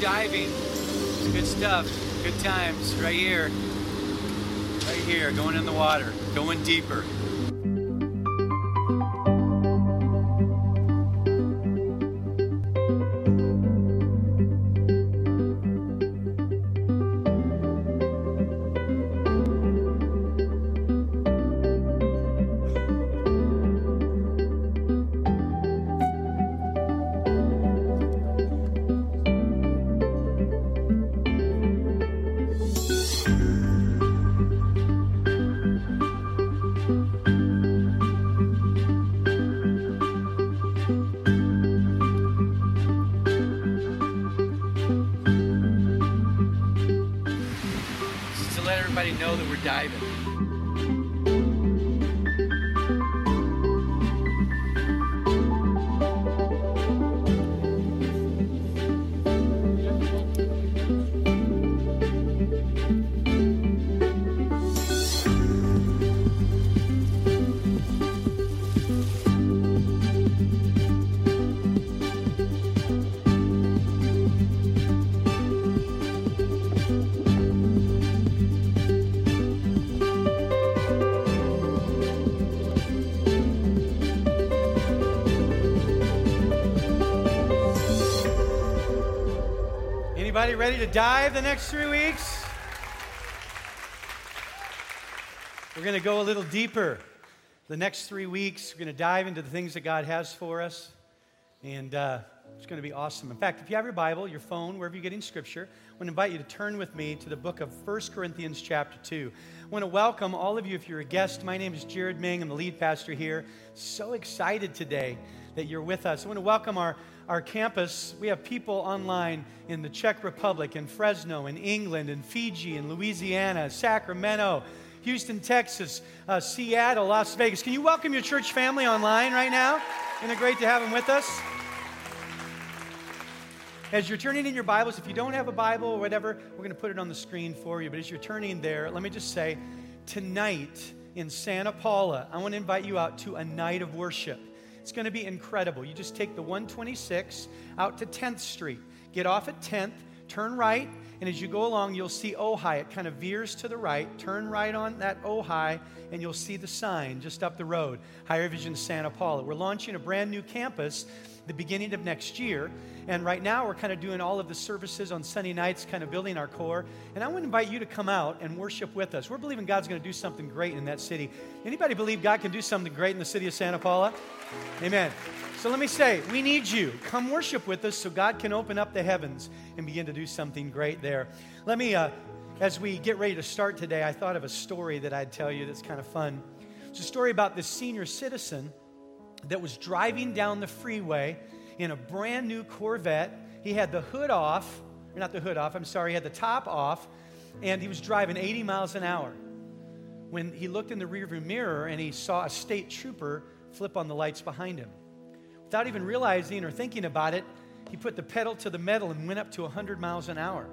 diving. Good stuff. Good times right here. Right here, going in the water, going deeper. Ready to dive the next three weeks? We're going to go a little deeper. The next three weeks, we're going to dive into the things that God has for us. And uh, it's going to be awesome. In fact, if you have your Bible, your phone, wherever you're getting scripture, I want to invite you to turn with me to the book of 1 Corinthians, chapter 2. I want to welcome all of you if you're a guest. My name is Jared Ming. I'm the lead pastor here. So excited today that you're with us. I want to welcome our our campus, we have people online in the Czech Republic, in Fresno, in England, in Fiji, in Louisiana, Sacramento, Houston, Texas, uh, Seattle, Las Vegas. Can you welcome your church family online right now? Isn't it great to have them with us? As you're turning in your Bibles, if you don't have a Bible or whatever, we're going to put it on the screen for you. But as you're turning there, let me just say tonight in Santa Paula, I want to invite you out to a night of worship. It's going to be incredible. You just take the 126 out to 10th Street, get off at 10th, turn right, and as you go along, you'll see Ojai. It kind of veers to the right. Turn right on that Ojai, and you'll see the sign just up the road Higher Vision Santa Paula. We're launching a brand new campus the beginning of next year. And right now, we're kind of doing all of the services on Sunday nights, kind of building our core. And I want to invite you to come out and worship with us. We're believing God's going to do something great in that city. Anybody believe God can do something great in the city of Santa Paula? Amen. So let me say, we need you. Come worship with us so God can open up the heavens and begin to do something great there. Let me, uh, as we get ready to start today, I thought of a story that I'd tell you that's kind of fun. It's a story about this senior citizen that was driving down the freeway in a brand new Corvette. He had the hood off, or not the hood off, I'm sorry, he had the top off, and he was driving 80 miles an hour. When he looked in the rearview mirror and he saw a state trooper flip on the lights behind him. Without even realizing or thinking about it, he put the pedal to the metal and went up to 100 miles an hour.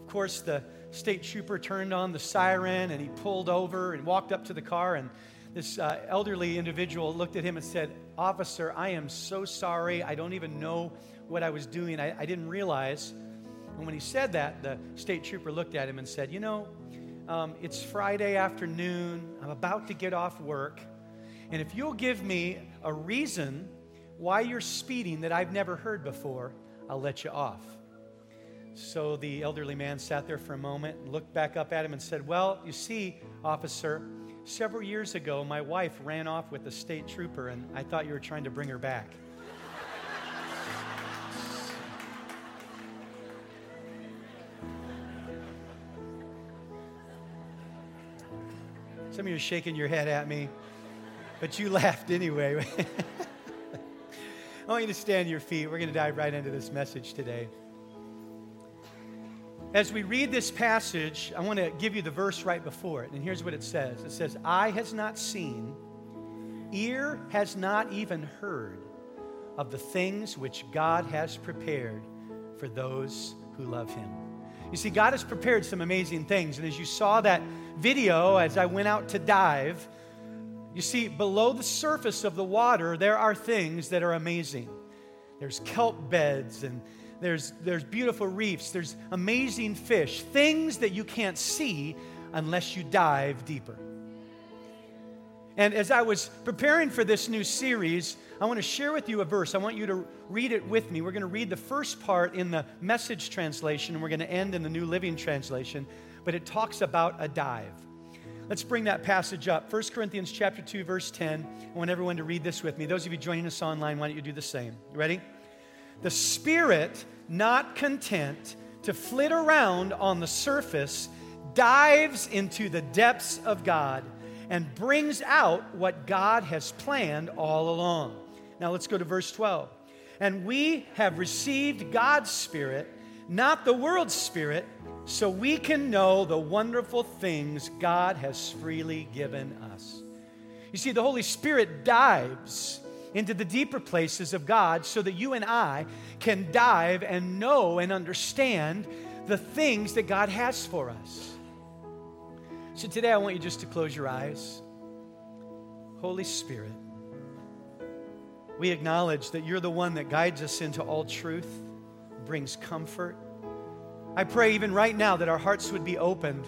Of course, the state trooper turned on the siren and he pulled over and walked up to the car and this uh, elderly individual looked at him and said, Officer, I am so sorry. I don't even know what I was doing. I, I didn't realize. And when he said that, the state trooper looked at him and said, You know, um, it's Friday afternoon. I'm about to get off work. And if you'll give me a reason why you're speeding that I've never heard before, I'll let you off. So the elderly man sat there for a moment, and looked back up at him, and said, Well, you see, officer, Several years ago, my wife ran off with a state trooper, and I thought you were trying to bring her back. Some of you are shaking your head at me, but you laughed anyway. I want you to stand your feet. We're going to dive right into this message today. As we read this passage, I want to give you the verse right before it. And here's what it says It says, Eye has not seen, ear has not even heard of the things which God has prepared for those who love him. You see, God has prepared some amazing things. And as you saw that video, as I went out to dive, you see, below the surface of the water, there are things that are amazing. There's kelp beds and there's, there's beautiful reefs, there's amazing fish, things that you can't see unless you dive deeper. And as I was preparing for this new series, I want to share with you a verse. I want you to read it with me. We're going to read the first part in the message translation, and we're going to end in the New Living Translation, but it talks about a dive. Let's bring that passage up. 1 Corinthians chapter 2, verse 10. I want everyone to read this with me. Those of you joining us online, why don't you do the same? You ready? The Spirit, not content to flit around on the surface, dives into the depths of God and brings out what God has planned all along. Now let's go to verse 12. And we have received God's Spirit, not the world's Spirit, so we can know the wonderful things God has freely given us. You see, the Holy Spirit dives into the deeper places of God so that you and I can dive and know and understand the things that God has for us. So today I want you just to close your eyes. Holy Spirit, we acknowledge that you're the one that guides us into all truth, brings comfort. I pray even right now that our hearts would be opened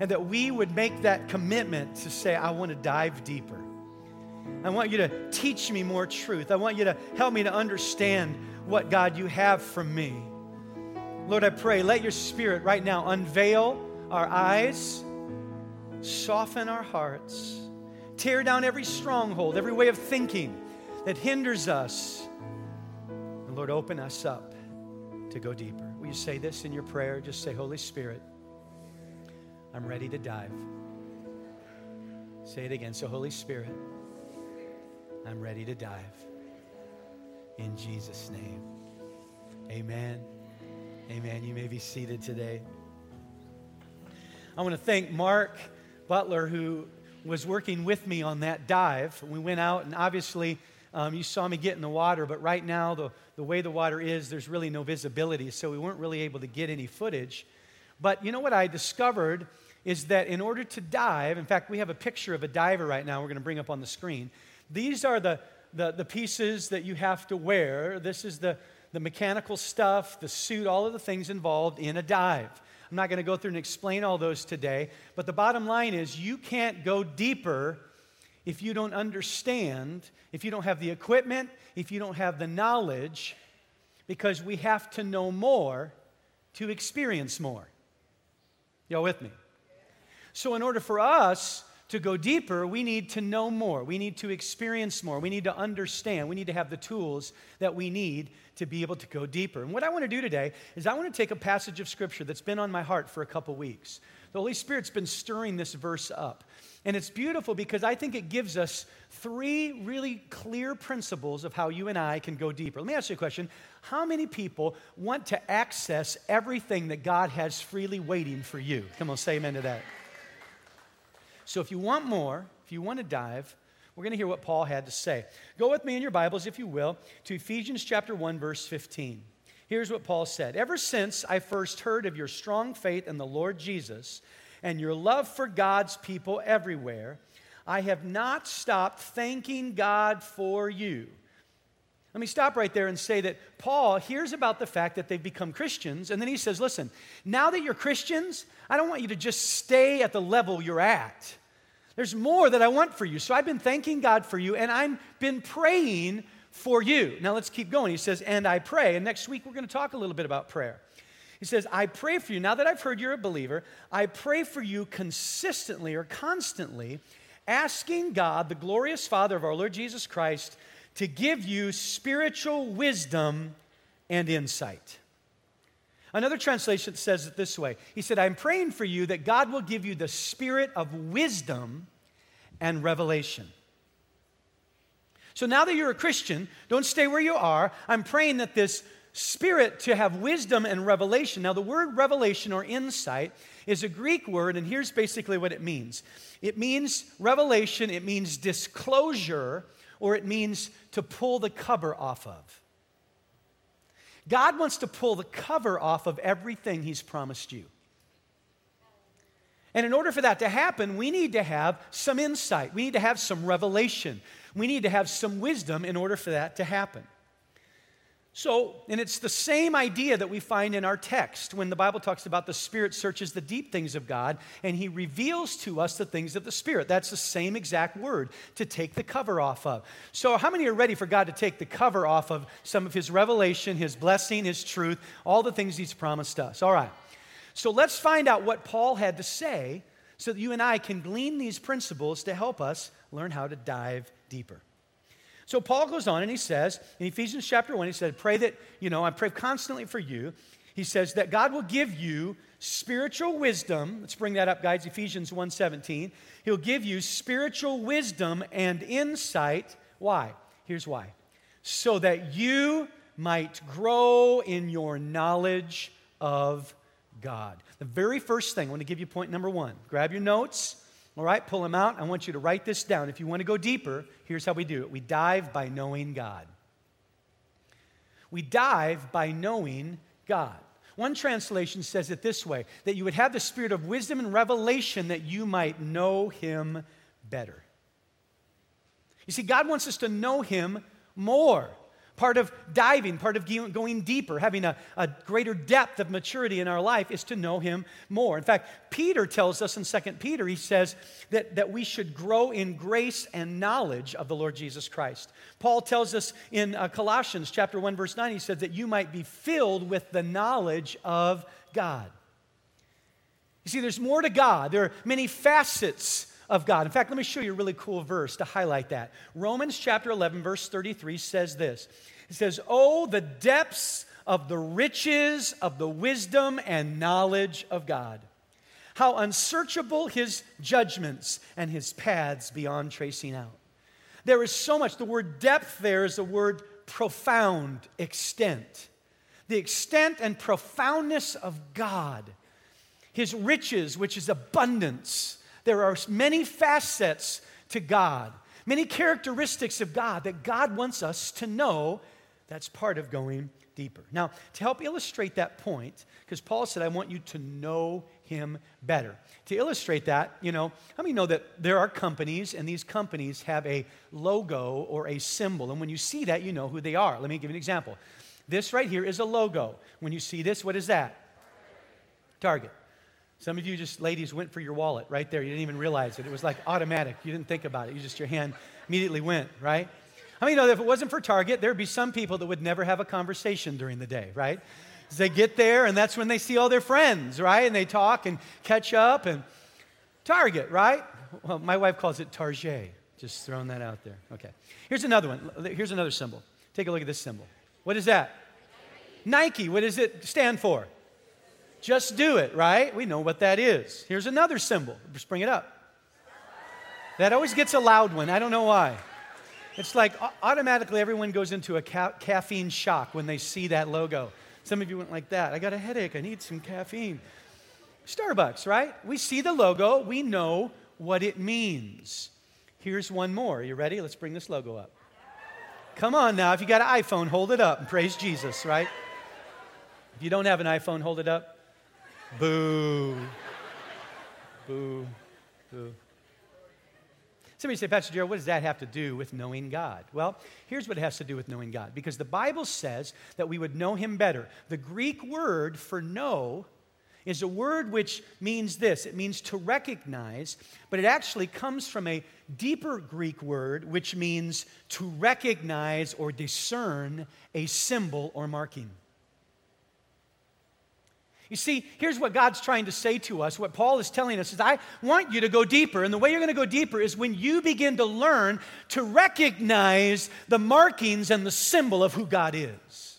and that we would make that commitment to say, I want to dive deeper. I want you to teach me more truth. I want you to help me to understand what, God, you have for me. Lord, I pray, let your spirit right now unveil our eyes soften our hearts, tear down every stronghold, every way of thinking that hinders us. And Lord, open us up to go deeper. Will you say this in your prayer? Just say, Holy Spirit, I'm ready to dive. Say it again. So, Holy Spirit, I'm ready to dive. In Jesus' name. Amen. Amen. You may be seated today. I want to thank Mark Butler, who was working with me on that dive. We went out, and obviously, um, you saw me get in the water, but right now, the, the way the water is, there's really no visibility, so we weren't really able to get any footage. But you know what I discovered is that in order to dive, in fact, we have a picture of a diver right now we're going to bring up on the screen. These are the, the, the pieces that you have to wear. This is the, the mechanical stuff, the suit, all of the things involved in a dive. I'm not going to go through and explain all those today, but the bottom line is you can't go deeper if you don't understand, if you don't have the equipment, if you don't have the knowledge, because we have to know more to experience more. Y'all with me? So, in order for us to go deeper, we need to know more. We need to experience more. We need to understand. We need to have the tools that we need to be able to go deeper. And what I want to do today is I want to take a passage of scripture that's been on my heart for a couple weeks. The Holy Spirit's been stirring this verse up. And it's beautiful because I think it gives us three really clear principles of how you and I can go deeper. Let me ask you a question. How many people want to access everything that God has freely waiting for you? Come on, say amen to that. So if you want more, if you want to dive, we're going to hear what Paul had to say. Go with me in your Bibles, if you will, to Ephesians chapter 1, verse 15. Here's what Paul said Ever since I first heard of your strong faith in the Lord Jesus and your love for God's people everywhere, I have not stopped thanking God for you. Let me stop right there and say that Paul hears about the fact that they've become Christians, and then he says, Listen, now that you're Christians, I don't want you to just stay at the level you're at. There's more that I want for you. So I've been thanking God for you, and I've been praying for you. Now let's keep going. He says, And I pray. And next week we're going to talk a little bit about prayer. He says, I pray for you. Now that I've heard you're a believer, I pray for you consistently or constantly, asking God, the glorious Father of our Lord Jesus Christ, to give you spiritual wisdom and insight. Another translation says it this way He said, I'm praying for you that God will give you the spirit of wisdom and revelation. So now that you're a Christian, don't stay where you are. I'm praying that this spirit to have wisdom and revelation. Now, the word revelation or insight is a Greek word, and here's basically what it means it means revelation, it means disclosure, or it means to pull the cover off of. God wants to pull the cover off of everything He's promised you. And in order for that to happen, we need to have some insight. We need to have some revelation. We need to have some wisdom in order for that to happen. So, and it's the same idea that we find in our text when the Bible talks about the Spirit searches the deep things of God and He reveals to us the things of the Spirit. That's the same exact word to take the cover off of. So, how many are ready for God to take the cover off of some of His revelation, His blessing, His truth, all the things He's promised us? All right. So, let's find out what Paul had to say so that you and I can glean these principles to help us learn how to dive deeper. So Paul goes on and he says in Ephesians chapter 1, he said, Pray that, you know, I pray constantly for you. He says that God will give you spiritual wisdom. Let's bring that up, guys. Ephesians 1:17. He'll give you spiritual wisdom and insight. Why? Here's why. So that you might grow in your knowledge of God. The very first thing, I want to give you point number one. Grab your notes. All right, pull them out. I want you to write this down. If you want to go deeper, here's how we do it we dive by knowing God. We dive by knowing God. One translation says it this way that you would have the spirit of wisdom and revelation that you might know Him better. You see, God wants us to know Him more. Part of diving, part of going deeper, having a, a, greater depth of maturity in our life is to know Him more. In fact, Peter tells us in 2 Peter, he says that, that we should grow in grace and knowledge of the Lord Jesus Christ. Paul tells us in uh, Colossians chapter 1, verse 9, he says that you might be filled with the knowledge of God. You see, there's more to God. There are many facets of God. In fact, let me show you a really cool verse to highlight that. Romans chapter 11, verse 33 says this It says, Oh, the depths of the riches of the wisdom and knowledge of God. How unsearchable his judgments and his paths beyond tracing out. There is so much. The word depth there is the word profound, extent. The extent and profoundness of God. His riches, which is abundance there are many facets to God, many characteristics of God that God wants us to know. That's part of going deeper. Now, to help illustrate that point, because Paul said, I want you to know him better. To illustrate that, you know, how many know that there are companies, and these companies have a logo or a symbol, and when you see that, you know who they are. Let me give you an example. This right here is a logo. When you see this, what is that? Target. Some of you just, ladies, went for your wallet right there. You didn't even realize it. It was like automatic. You didn't think about it. You just, your hand immediately went, right? How many know that if it wasn't for Target, there'd be some people that would never have a conversation during the day, right? They get there, and that's when they see all their friends, right? And they talk and catch up. And Target, right? Well, my wife calls it Target. Just throwing that out there. Okay. Here's another one. Here's another symbol. Take a look at this symbol. What is that? Nike. What does it stand for? Just do it, right? We know what that is. Here's another symbol. Just bring it up. That always gets a loud one. I don't know why. It's like automatically everyone goes into a ca- caffeine shock when they see that logo. Some of you went like that. I got a headache. I need some caffeine. Starbucks, right? We see the logo, we know what it means. Here's one more. Are you ready? Let's bring this logo up. Come on now. If you got an iPhone, hold it up and praise Jesus, right? If you don't have an iPhone, hold it up. Boo. Boo. Boo. Somebody say, Pastor Jared, what does that have to do with knowing God? Well, here's what it has to do with knowing God. Because the Bible says that we would know Him better. The Greek word for know is a word which means this it means to recognize, but it actually comes from a deeper Greek word which means to recognize or discern a symbol or marking. You see, here's what God's trying to say to us. What Paul is telling us is, I want you to go deeper. And the way you're going to go deeper is when you begin to learn to recognize the markings and the symbol of who God is.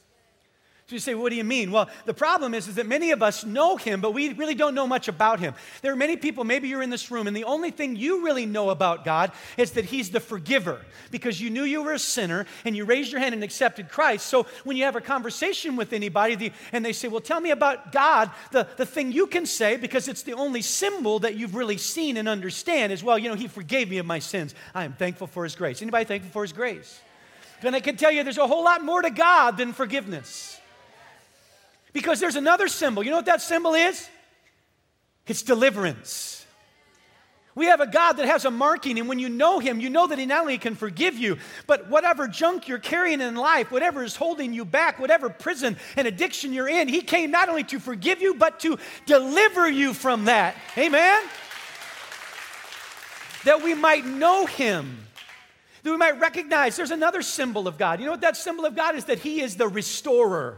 So you say, what do you mean? Well, the problem is, is that many of us know him, but we really don't know much about him. There are many people, maybe you're in this room, and the only thing you really know about God is that he's the forgiver because you knew you were a sinner and you raised your hand and accepted Christ. So when you have a conversation with anybody the, and they say, well, tell me about God, the, the thing you can say, because it's the only symbol that you've really seen and understand is, well, you know, he forgave me of my sins. I am thankful for his grace. Anybody thankful for his grace? And I can tell you there's a whole lot more to God than forgiveness. Because there's another symbol. You know what that symbol is? It's deliverance. We have a God that has a marking, and when you know Him, you know that He not only can forgive you, but whatever junk you're carrying in life, whatever is holding you back, whatever prison and addiction you're in, He came not only to forgive you, but to deliver you from that. Amen? That we might know Him, that we might recognize there's another symbol of God. You know what that symbol of God is? That He is the restorer.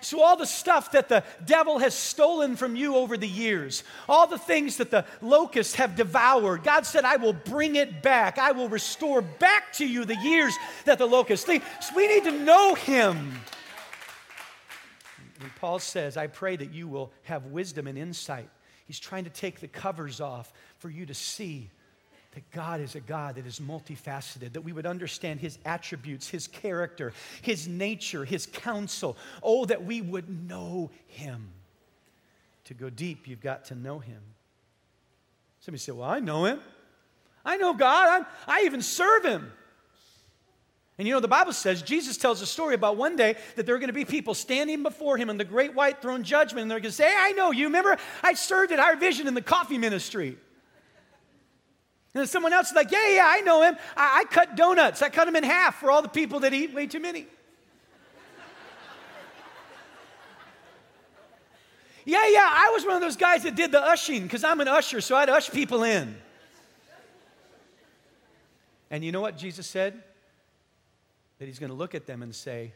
So, all the stuff that the devil has stolen from you over the years, all the things that the locusts have devoured, God said, I will bring it back. I will restore back to you the years that the locusts. So we need to know Him. And Paul says, I pray that you will have wisdom and insight. He's trying to take the covers off for you to see that God is a God that is multifaceted, that we would understand His attributes, His character, His nature, His counsel. Oh, that we would know Him. To go deep, you've got to know Him. Somebody say, Well, I know Him. I know God. I, I even serve Him. And you know, the Bible says, Jesus tells a story about one day that there are going to be people standing before him in the great white throne judgment, and they're going to say, Hey, I know you. Remember, I served at Higher Vision in the coffee ministry. And then someone else is like, yeah, yeah, I know him. I, I cut donuts. I cut them in half for all the people that eat way too many. yeah, yeah, I was one of those guys that did the ushing because I'm an usher, so I'd ush people in. And you know what Jesus said? That he's going to look at them and say,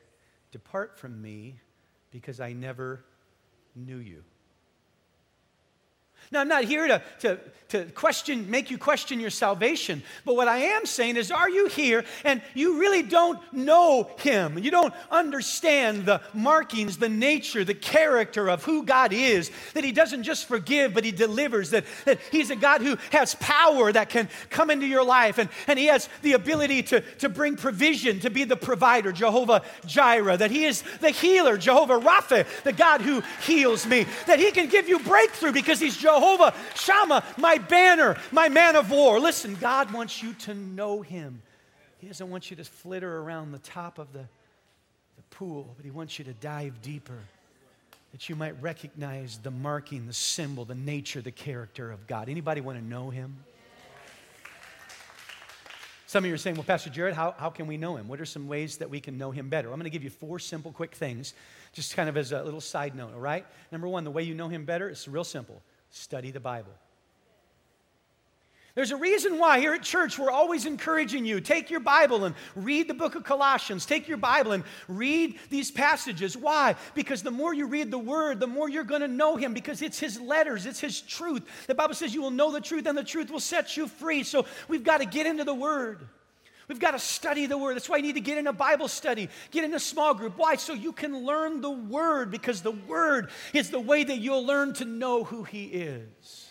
Depart from me because I never knew you. Now, I'm not here to, to, to question, make you question your salvation, but what I am saying is, are you here and you really don't know Him? You don't understand the markings, the nature, the character of who God is, that He doesn't just forgive, but He delivers, that, that He's a God who has power that can come into your life, and, and He has the ability to, to bring provision, to be the provider, Jehovah Jireh, that He is the healer, Jehovah Rapha, the God who heals me, that He can give you breakthrough because He's Jehovah. Jehovah Shammah, my banner, my man of war. Listen, God wants you to know him. He doesn't want you to flitter around the top of the, the pool, but he wants you to dive deeper that you might recognize the marking, the symbol, the nature, the character of God. Anybody want to know him? Some of you are saying, well, Pastor Jared, how, how can we know him? What are some ways that we can know him better? I'm going to give you four simple, quick things, just kind of as a little side note, all right? Number one, the way you know him better is real simple study the Bible. There's a reason why here at church we're always encouraging you take your Bible and read the book of Colossians. Take your Bible and read these passages. Why? Because the more you read the word, the more you're going to know him because it's his letters, it's his truth. The Bible says you will know the truth and the truth will set you free. So we've got to get into the word. We've got to study the Word. That's why you need to get in a Bible study, get in a small group. Why? So you can learn the Word, because the Word is the way that you'll learn to know who He is.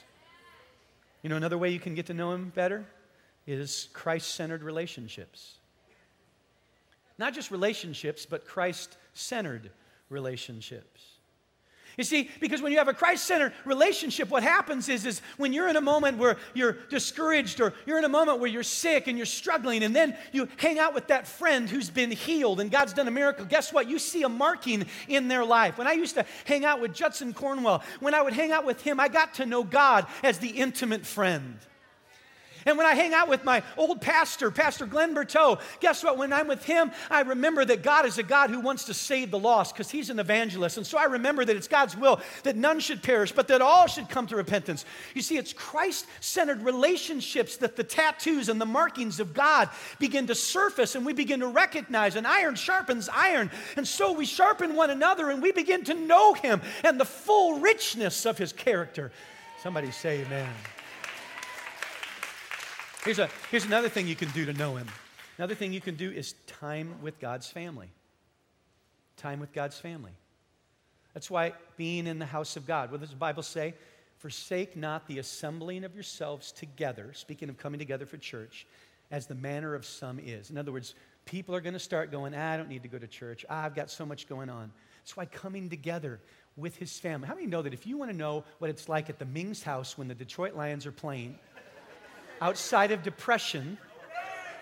You know, another way you can get to know Him better is Christ centered relationships. Not just relationships, but Christ centered relationships. You see, because when you have a Christ centered relationship, what happens is, is when you're in a moment where you're discouraged or you're in a moment where you're sick and you're struggling, and then you hang out with that friend who's been healed and God's done a miracle, guess what? You see a marking in their life. When I used to hang out with Judson Cornwall, when I would hang out with him, I got to know God as the intimate friend. And when I hang out with my old pastor, Pastor Glenn Berteau, guess what? When I'm with him, I remember that God is a God who wants to save the lost because he's an evangelist. And so I remember that it's God's will that none should perish, but that all should come to repentance. You see, it's Christ centered relationships that the tattoos and the markings of God begin to surface and we begin to recognize. And iron sharpens iron. And so we sharpen one another and we begin to know him and the full richness of his character. Somebody say, Amen. Here's, a, here's another thing you can do to know Him. Another thing you can do is time with God's family. Time with God's family. That's why being in the house of God, what does the Bible say? Forsake not the assembling of yourselves together, speaking of coming together for church, as the manner of some is. In other words, people are going to start going, ah, I don't need to go to church. Ah, I've got so much going on. That's why coming together with his family. How many know that if you want to know what it's like at the Mings house when the Detroit Lions are playing, outside of depression,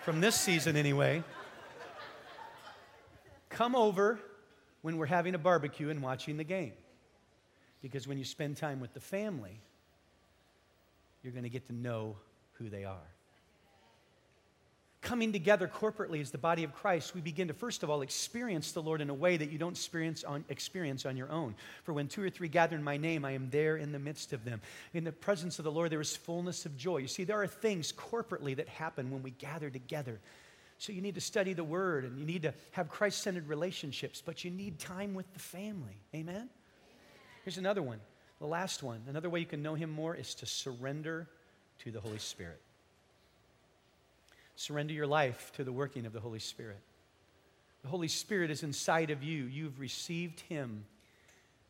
from this season anyway, come over when we're having a barbecue and watching the game. Because when you spend time with the family, you're going to get to know who they are. Coming together corporately as the body of Christ, we begin to first of all experience the Lord in a way that you don't experience on, experience on your own. For when two or three gather in my name, I am there in the midst of them. In the presence of the Lord, there is fullness of joy. You see, there are things corporately that happen when we gather together. So you need to study the Word and you need to have Christ centered relationships, but you need time with the family. Amen? Here's another one. The last one. Another way you can know Him more is to surrender to the Holy Spirit. Surrender your life to the working of the Holy Spirit. The Holy Spirit is inside of you. You've received Him,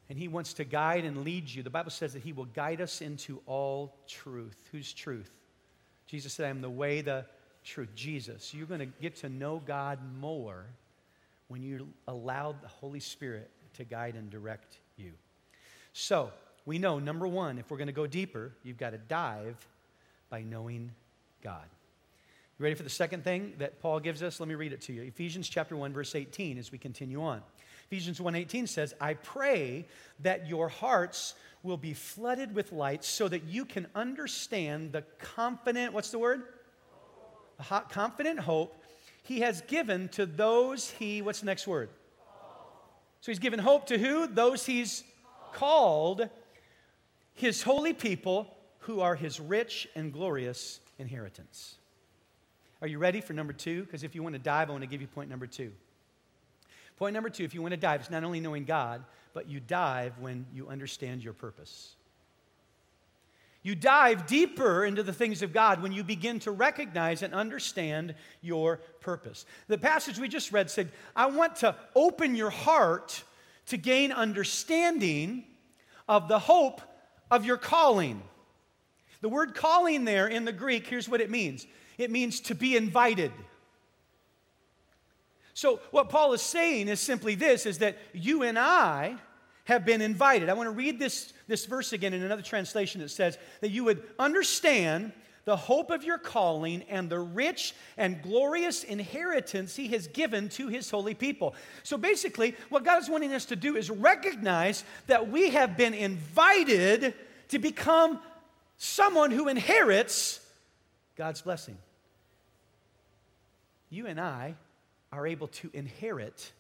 and He wants to guide and lead you. The Bible says that He will guide us into all truth. Whose truth? Jesus said, I am the way, the truth. Jesus. You're going to get to know God more when you allow the Holy Spirit to guide and direct you. So, we know number one, if we're going to go deeper, you've got to dive by knowing God. You ready for the second thing that Paul gives us? Let me read it to you. Ephesians chapter 1 verse 18 as we continue on. Ephesians 1:18 says, "I pray that your hearts will be flooded with light so that you can understand the confident, what's the word? A confident hope he has given to those he, what's the next word? So he's given hope to who? Those he's called, his holy people who are his rich and glorious inheritance. Are you ready for number two? Because if you want to dive, I want to give you point number two. Point number two, if you want to dive, it's not only knowing God, but you dive when you understand your purpose. You dive deeper into the things of God when you begin to recognize and understand your purpose. The passage we just read said, I want to open your heart to gain understanding of the hope of your calling. The word calling there in the Greek, here's what it means it means to be invited. So, what Paul is saying is simply this is that you and I have been invited. I want to read this, this verse again in another translation that says that you would understand the hope of your calling and the rich and glorious inheritance he has given to his holy people. So basically, what God is wanting us to do is recognize that we have been invited to become someone who inherits God's blessing. You and I are able to inherit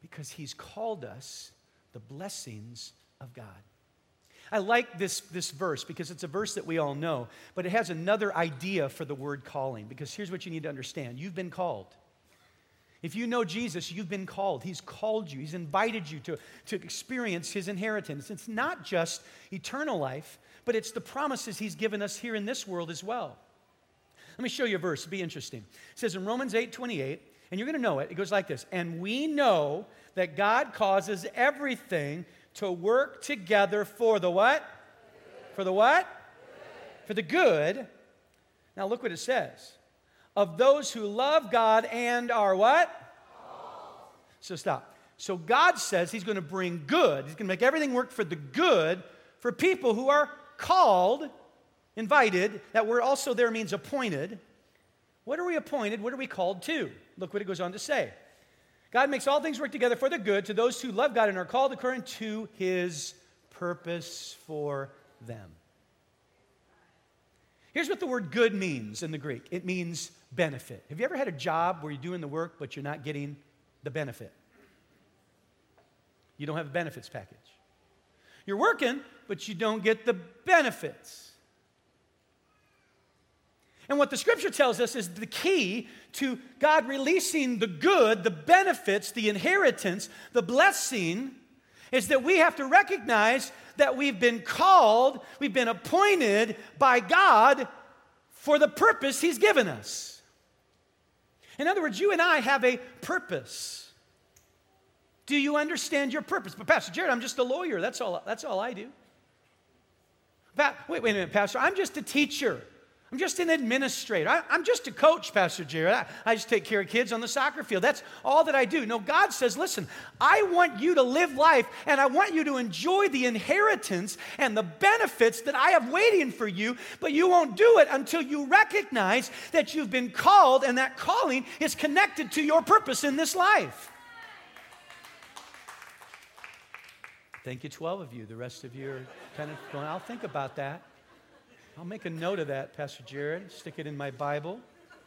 because He's called us the blessings of God. I like this, this verse because it's a verse that we all know, but it has another idea for the word calling. Because here's what you need to understand you've been called. If you know Jesus, you've been called. He's called you, He's invited you to, to experience His inheritance. It's not just eternal life, but it's the promises He's given us here in this world as well. Let me show you a verse, it'll be interesting. It says in Romans 8 28, and you're going to know it. It goes like this And we know that God causes everything to work together for the what? For the what? For the good. Now look what it says. Of those who love God and are what? So stop. So God says He's going to bring good. He's going to make everything work for the good for people who are called, invited. That word also there means appointed. What are we appointed? What are we called to? Look what it goes on to say. God makes all things work together for the good to those who love God and are called according to his purpose for them. Here's what the word good means in the Greek it means benefit. Have you ever had a job where you're doing the work but you're not getting the benefit? You don't have a benefits package. You're working, but you don't get the benefits. And what the scripture tells us is the key to God releasing the good, the benefits, the inheritance, the blessing is that we have to recognize that we've been called, we've been appointed by God for the purpose He's given us. In other words, you and I have a purpose. Do you understand your purpose? But Pastor Jared, I'm just a lawyer. That's all, that's all I do. Wait, wait a minute, Pastor. I'm just a teacher. I'm just an administrator. I, am just a coach, Pastor Jared. I, I, just take care of kids on the soccer field. That's all that I do. No, God says, listen, I want you to live life and I want you to enjoy the inheritance and the benefits that I have waiting for you, but you won't do it until you recognize that you've been called and that calling is connected to your purpose in this life. Thank you, 12 of you. The rest of you are kind of going, I'll think about that. I'll make a note of that, Pastor Jared. Stick it in my Bible.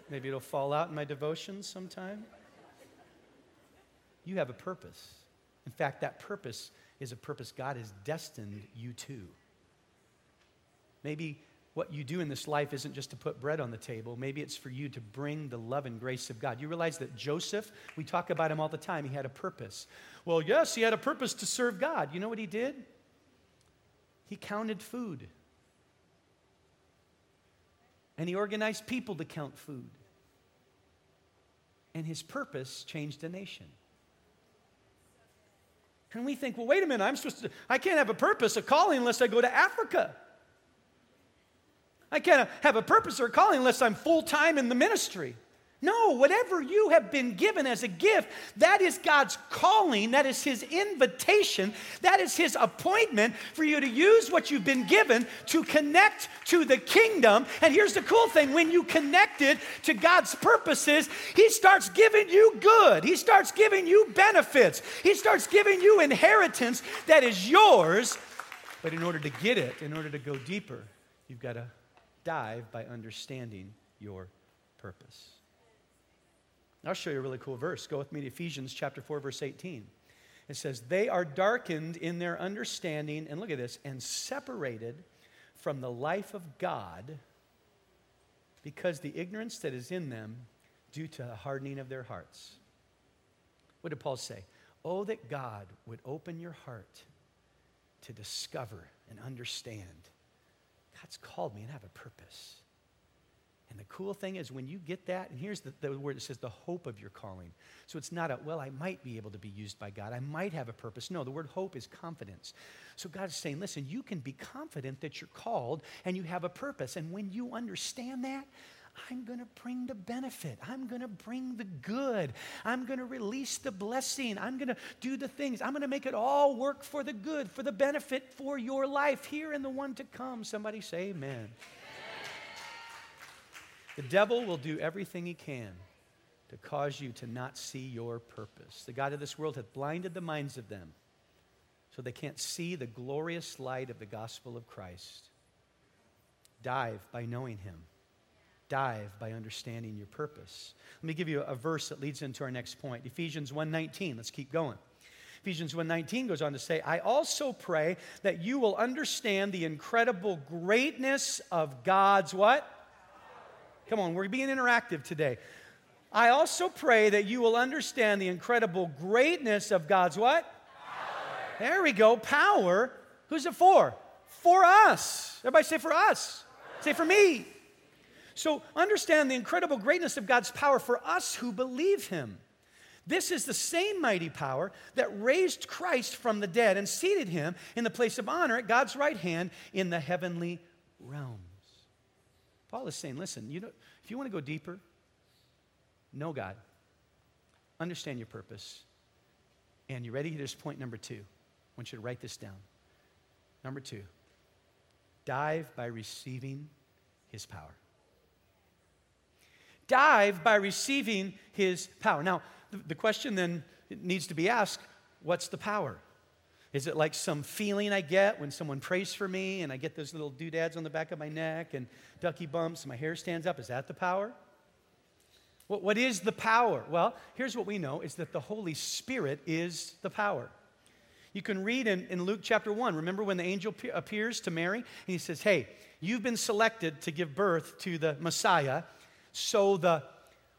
Maybe it'll fall out in my devotions sometime. You have a purpose. In fact, that purpose is a purpose God has destined you to. Maybe what you do in this life isn't just to put bread on the table. Maybe it's for you to bring the love and grace of God. You realize that Joseph, we talk about him all the time, he had a purpose. Well, yes, he had a purpose to serve God. You know what he did? He counted food. And he organized people to count food. And his purpose changed a nation. And we think, well, wait a minute, I'm supposed to, I can't have a purpose, a calling, unless I go to Africa. I can't have a purpose or a calling unless I'm full time in the ministry. No, whatever you have been given as a gift, that is God's calling, that is His invitation, that is His appointment for you to use what you've been given to connect to the kingdom. And here's the cool thing when you connect it to God's purposes, He starts giving you good, He starts giving you benefits, He starts giving you inheritance that is yours. But in order to get it, in order to go deeper, you've got to dive by understanding your purpose. I'll show you a really cool verse. Go with me to Ephesians chapter 4 verse 18. It says, "They are darkened in their understanding and look at this, and separated from the life of God because the ignorance that is in them due to the hardening of their hearts." What did Paul say? Oh, that God would open your heart to discover and understand. God's called me and I have a purpose. And the cool thing is when you get that, and here's the, the word that says the hope of your calling. So it's not a, well, I might be able to be used by God. I might have a purpose. No, the word hope is confidence. So God is saying, listen, you can be confident that you're called and you have a purpose. And when you understand that, I'm going to bring the benefit. I'm going to bring the good. I'm going to release the blessing. I'm going to do the things. I'm going to make it all work for the good, for the benefit for your life here and the one to come. Somebody say amen. The devil will do everything he can to cause you to not see your purpose. The God of this world hath blinded the minds of them so they can't see the glorious light of the gospel of Christ. Dive by knowing him. Dive by understanding your purpose. Let me give you a verse that leads into our next point. Ephesians 1:19. Let's keep going. Ephesians 1:19 goes on to say, "I also pray that you will understand the incredible greatness of God's what? Come on, we're being interactive today. I also pray that you will understand the incredible greatness of God's what? Power. There we go, power. Who's it for? For us. Everybody say for us. Say for me. So understand the incredible greatness of God's power for us who believe Him. This is the same mighty power that raised Christ from the dead and seated him in the place of honor at God's right hand in the heavenly realms. Paul is saying, listen, you know, if you want to go deeper, know God, understand your purpose. And you're ready? Here's point number two. I want you to write this down. Number two, dive by receiving his power. Dive by receiving his power. Now, the, question then needs to be asked what's the power? Is it like some feeling I get when someone prays for me and I get those little doodads on the back of my neck and ducky bumps and my hair stands up? Is that the power? What, what is the power? Well, here's what we know is that the Holy Spirit is the power. You can read in, in Luke chapter 1. Remember when the angel appears to Mary and he says, Hey, you've been selected to give birth to the Messiah, so the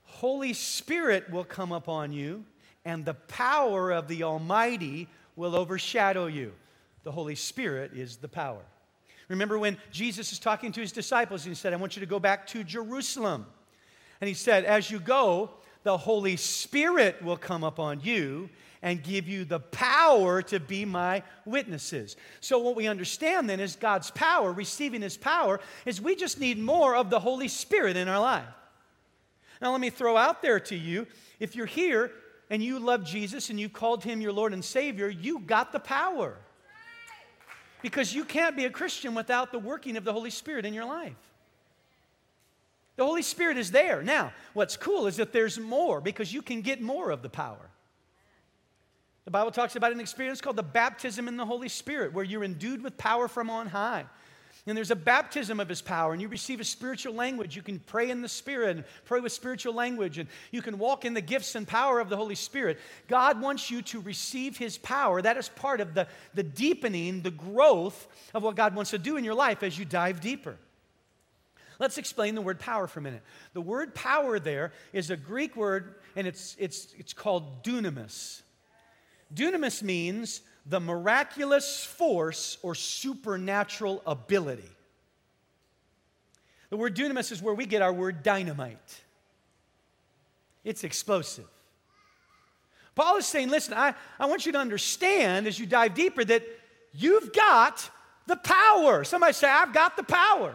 Holy Spirit will come upon you, and the power of the Almighty will overshadow you. The Holy Spirit is the power. Remember when Jesus is talking to his disciples and he said, I want you to go back to Jerusalem. And he said, As you go, the Holy Spirit will come upon you and give you the power to be my witnesses. So, what we understand then is God's power, receiving His power, is we just need more of the Holy Spirit in our life. Now, let me throw out there to you if you're here and you love Jesus and you called him your Lord and Savior, you got the power. Because you can't be a Christian without the working of the Holy Spirit in your life. The Holy Spirit is there. Now, what's cool is that there's more because you can get more of the power. The Bible talks about an experience called the baptism in the Holy Spirit, where you're endued with power from on high. And there's a baptism of his power, and you receive a spiritual language. You can pray in the Spirit and pray with spiritual language, and you can walk in the gifts and power of the Holy Spirit. God wants you to receive his power. That is part of the, the deepening, the growth of what God wants to do in your life as you dive deeper. Let's explain the word power for a minute. The word power there is a Greek word, and it's, it's, it's called dunamis. Dunamis means the miraculous force or supernatural ability. The word dunamis is where we get our word dynamite. It's explosive. Paul is saying, listen, I, I want you to understand as you dive deeper that you've got the power. Somebody say, I've got the power.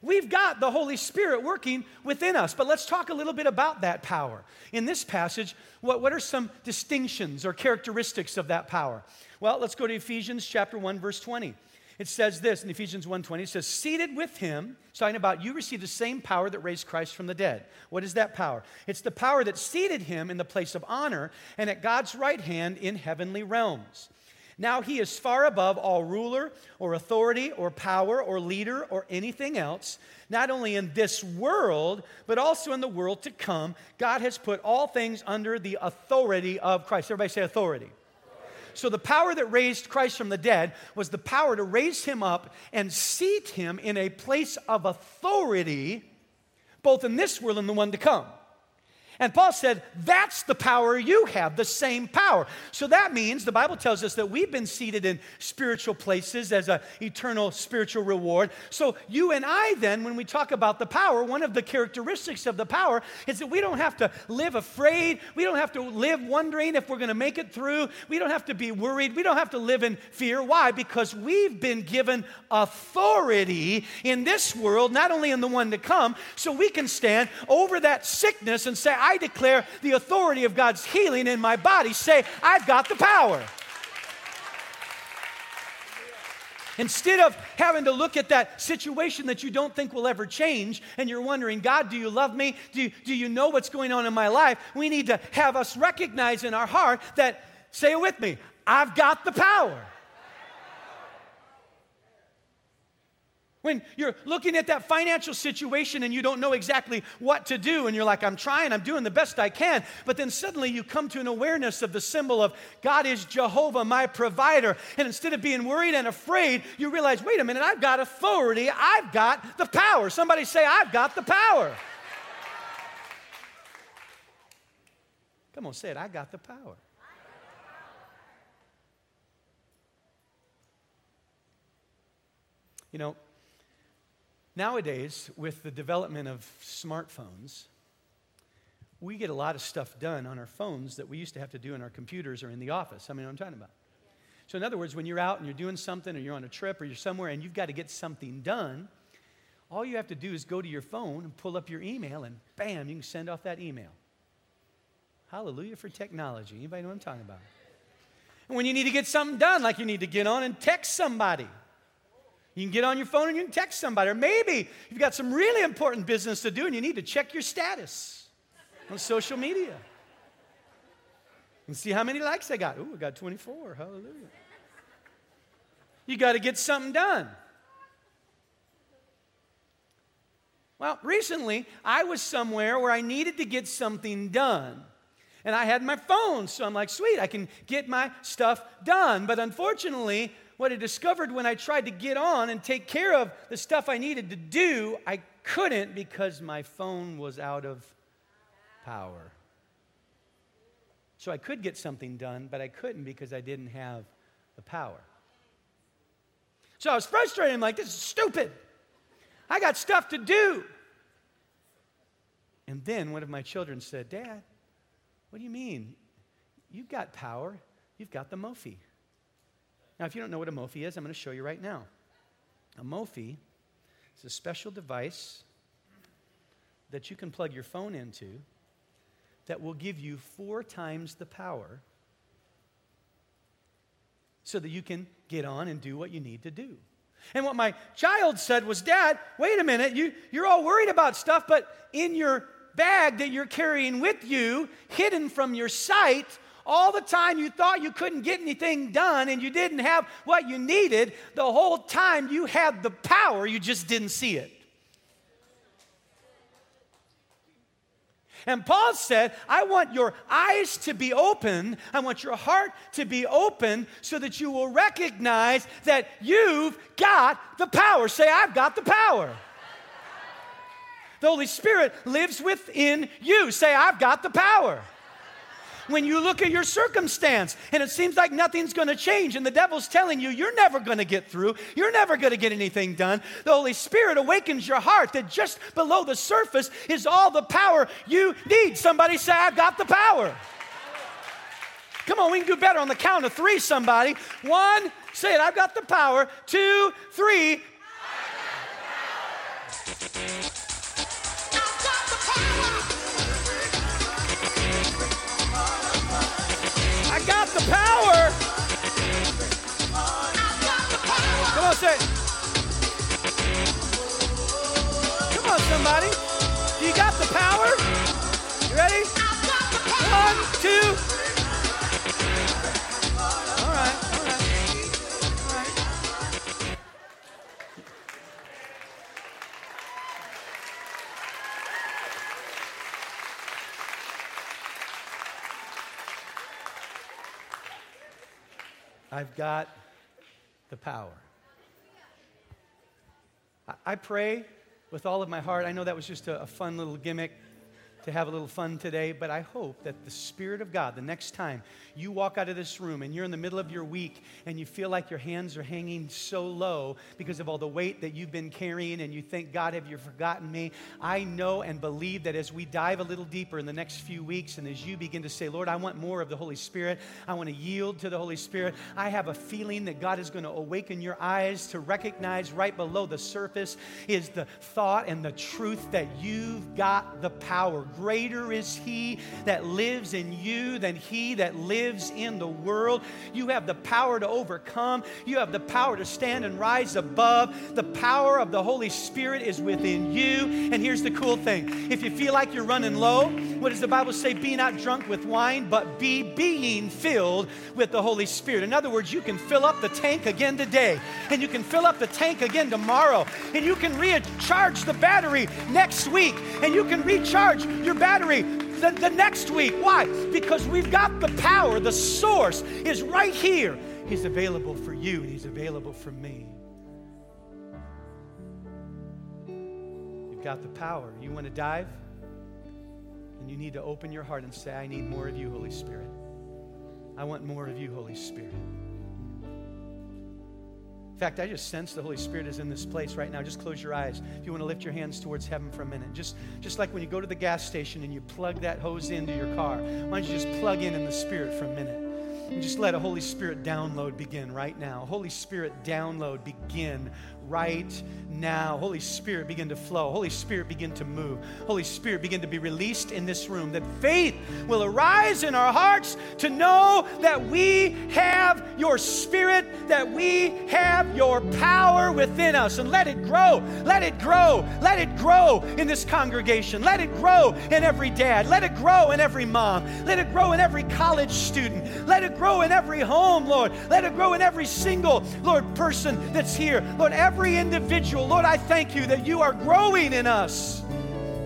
We've got the Holy Spirit working within us, but let's talk a little bit about that power. In this passage, what, what are some distinctions or characteristics of that power? Well, let's go to Ephesians chapter 1, verse 20. It says this in Ephesians 1:20. It says, seated with him, talking about you receive the same power that raised Christ from the dead. What is that power? It's the power that seated him in the place of honor and at God's right hand in heavenly realms. Now he is far above all ruler or authority or power or leader or anything else, not only in this world, but also in the world to come. God has put all things under the authority of Christ. Everybody say authority. So, the power that raised Christ from the dead was the power to raise him up and seat him in a place of authority, both in this world and the one to come. And Paul said, That's the power you have, the same power. So that means the Bible tells us that we've been seated in spiritual places as an eternal spiritual reward. So you and I, then, when we talk about the power, one of the characteristics of the power is that we don't have to live afraid. We don't have to live wondering if we're going to make it through. We don't have to be worried. We don't have to live in fear. Why? Because we've been given authority in this world, not only in the one to come, so we can stand over that sickness and say, I declare the authority of God's healing in my body. Say, I've got the power. Instead of having to look at that situation that you don't think will ever change and you're wondering, God, do you love me? Do you, do you know what's going on in my life? We need to have us recognize in our heart that, say it with me, I've got the power. When you're looking at that financial situation and you don't know exactly what to do, and you're like, I'm trying, I'm doing the best I can, but then suddenly you come to an awareness of the symbol of God is Jehovah, my provider. And instead of being worried and afraid, you realize, wait a minute, I've got authority, I've got the power. Somebody say, I've got the power. Come on, say it, I got the power. You know, Nowadays, with the development of smartphones, we get a lot of stuff done on our phones that we used to have to do in our computers or in the office. I mean, I'm talking about. So, in other words, when you're out and you're doing something or you're on a trip or you're somewhere and you've got to get something done, all you have to do is go to your phone and pull up your email and bam, you can send off that email. Hallelujah for technology. Anybody know what I'm talking about? And when you need to get something done, like you need to get on and text somebody, you can get on your phone and you can text somebody. Or maybe you've got some really important business to do and you need to check your status on social media and see how many likes I got. Ooh, I got 24. Hallelujah. You got to get something done. Well, recently I was somewhere where I needed to get something done. And I had my phone, so I'm like, sweet, I can get my stuff done. But unfortunately, what I discovered when I tried to get on and take care of the stuff I needed to do, I couldn't because my phone was out of power. So I could get something done, but I couldn't because I didn't have the power. So I was frustrated. I'm like, this is stupid. I got stuff to do. And then one of my children said, Dad, what do you mean? You've got power. You've got the Mophie. Now, if you don't know what a Mophie is, I'm going to show you right now. A Mophie is a special device that you can plug your phone into that will give you four times the power so that you can get on and do what you need to do. And what my child said was, Dad, wait a minute, you, you're all worried about stuff, but in your bag that you're carrying with you, hidden from your sight, all the time you thought you couldn't get anything done and you didn't have what you needed, the whole time you had the power, you just didn't see it. And Paul said, I want your eyes to be open. I want your heart to be open so that you will recognize that you've got the power. Say, I've got the power. The Holy Spirit lives within you. Say, I've got the power when you look at your circumstance and it seems like nothing's going to change and the devil's telling you you're never going to get through, you're never going to get anything done, the Holy Spirit awakens your heart that just below the surface is all the power you need. Somebody say, I've got the power. Come on, we can do better on the count of three, somebody. One, say it, I've got the power. Two, three, say. Come on, somebody. You got the power? You ready? One, two. I've got the power. I pray with all of my heart. I know that was just a, a fun little gimmick to have a little fun today, but I hope that the Spirit of God, the next time you walk out of this room and you're in the middle of your week and you feel like your hands are hanging so low because of all the weight that you've been carrying and you think, God, have you forgotten me? I know and believe that as we dive a little deeper in the next few weeks and as you begin to say, Lord, I want more of the Holy Spirit, I want to yield to the Holy Spirit, I have a feeling that God is going to awaken your eyes to recognize right below the surface is the thought and the truth that you've got the power. Greater is He that lives in you than He that lives in the world. You have the power to overcome. You have the power to stand and rise above. The power of the Holy Spirit is within you. And here's the cool thing if you feel like you're running low, what does the Bible say? Be not drunk with wine, but be being filled with the Holy Spirit. In other words, you can fill up the tank again today, and you can fill up the tank again tomorrow, and you can recharge the battery next week, and you can recharge your battery the, the next week. Why? Because we've got the power, the source is right here. He's available for you, and He's available for me. You've got the power. You want to dive? And you need to open your heart and say, I need more of you, Holy Spirit. I want more of you, Holy Spirit. In fact, I just sense the Holy Spirit is in this place right now. Just close your eyes. If you want to lift your hands towards heaven for a minute, just, just like when you go to the gas station and you plug that hose into your car, why don't you just plug in in the Spirit for a minute? And just let a Holy Spirit download begin right now. Holy Spirit download begin right now. Holy Spirit, begin to flow. Holy Spirit, begin to move. Holy Spirit, begin to be released in this room. That faith will arise in our hearts to know that we have your Spirit, that we have your power within us. And let it grow. Let it grow. Let it grow in this congregation. Let it grow in every dad. Let it grow in every mom. Let it grow in every college student. Let it grow in every home, Lord. Let it grow in every single, Lord, person that's here. Lord, every every individual. Lord, I thank you that you are growing in us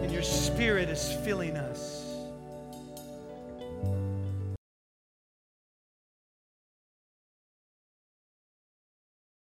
and your spirit is filling us.